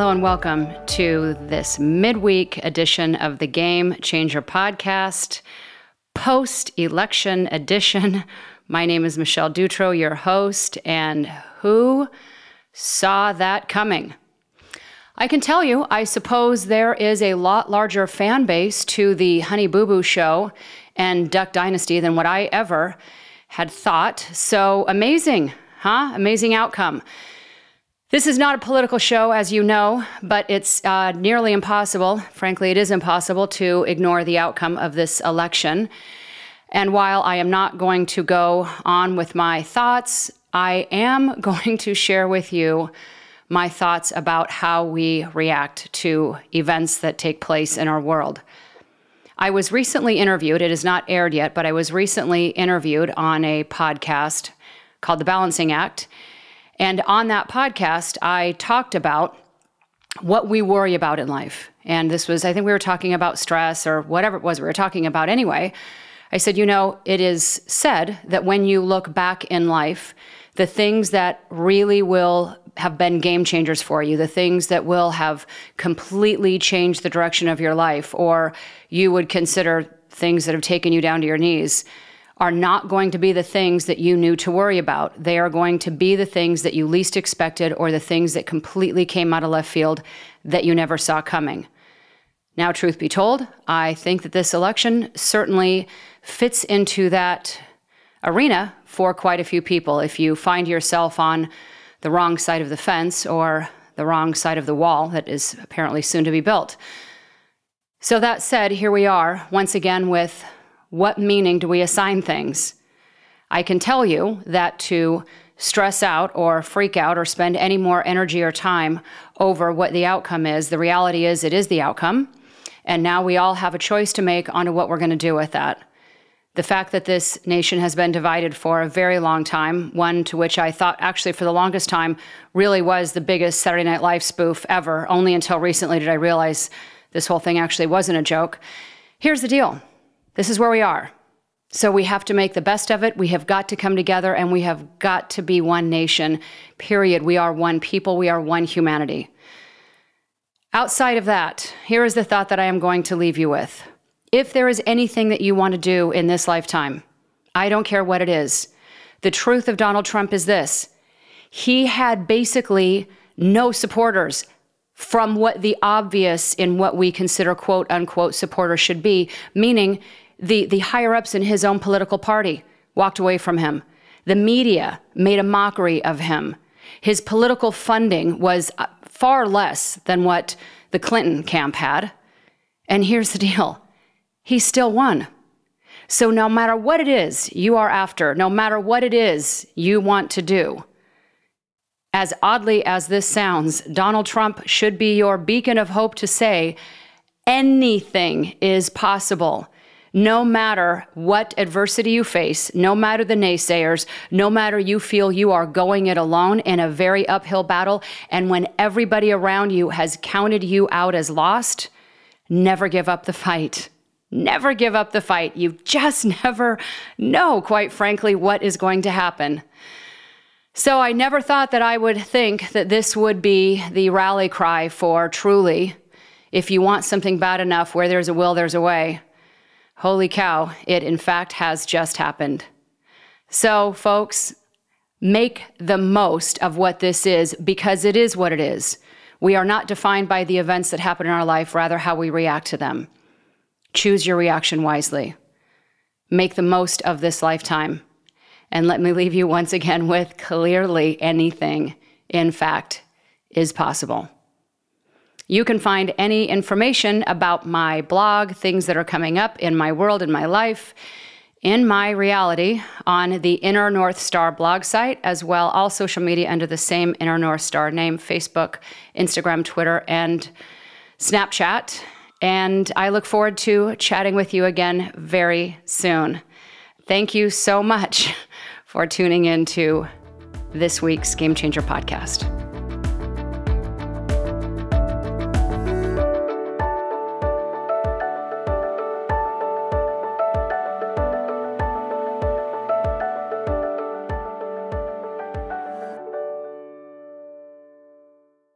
Hello and welcome to this midweek edition of the Game Changer podcast, post election edition. My name is Michelle Dutro, your host, and who saw that coming? I can tell you, I suppose there is a lot larger fan base to the Honey Boo Boo show and Duck Dynasty than what I ever had thought. So amazing, huh? Amazing outcome. This is not a political show, as you know, but it's uh, nearly impossible. Frankly, it is impossible to ignore the outcome of this election. And while I am not going to go on with my thoughts, I am going to share with you my thoughts about how we react to events that take place in our world. I was recently interviewed, it is not aired yet, but I was recently interviewed on a podcast called The Balancing Act. And on that podcast, I talked about what we worry about in life. And this was, I think we were talking about stress or whatever it was we were talking about anyway. I said, you know, it is said that when you look back in life, the things that really will have been game changers for you, the things that will have completely changed the direction of your life, or you would consider things that have taken you down to your knees, are not going to be the things that you knew to worry about. They are going to be the things that you least expected or the things that completely came out of left field that you never saw coming. Now, truth be told, I think that this election certainly fits into that arena for quite a few people. If you find yourself on the wrong side of the fence or the wrong side of the wall that is apparently soon to be built. So, that said, here we are once again with what meaning do we assign things? I can tell you that to stress out or freak out or spend any more energy or time over what the outcome is, the reality is it is the outcome. And now we all have a choice to make onto what we're going to do with that the fact that this nation has been divided for a very long time, one to which I thought actually for the longest time really was the biggest Saturday Night Live spoof ever. Only until recently did I realize this whole thing actually wasn't a joke. Here's the deal this is where we are. So we have to make the best of it. We have got to come together and we have got to be one nation, period. We are one people, we are one humanity. Outside of that, here is the thought that I am going to leave you with. If there is anything that you want to do in this lifetime, I don't care what it is. The truth of Donald Trump is this he had basically no supporters from what the obvious in what we consider quote unquote supporters should be, meaning the, the higher ups in his own political party walked away from him. The media made a mockery of him. His political funding was uh, far less than what the Clinton camp had. And here's the deal he still won. So, no matter what it is you are after, no matter what it is you want to do, as oddly as this sounds, Donald Trump should be your beacon of hope to say anything is possible. No matter what adversity you face, no matter the naysayers, no matter you feel you are going it alone in a very uphill battle, and when everybody around you has counted you out as lost, never give up the fight. Never give up the fight. You just never know, quite frankly, what is going to happen. So I never thought that I would think that this would be the rally cry for truly, if you want something bad enough, where there's a will, there's a way. Holy cow, it in fact has just happened. So, folks, make the most of what this is because it is what it is. We are not defined by the events that happen in our life, rather, how we react to them. Choose your reaction wisely. Make the most of this lifetime. And let me leave you once again with clearly anything, in fact, is possible. You can find any information about my blog, things that are coming up in my world, in my life, in my reality on the Inner North Star blog site, as well all social media under the same Inner North Star name Facebook, Instagram, Twitter, and Snapchat. And I look forward to chatting with you again very soon. Thank you so much for tuning in to this week's Game Changer podcast.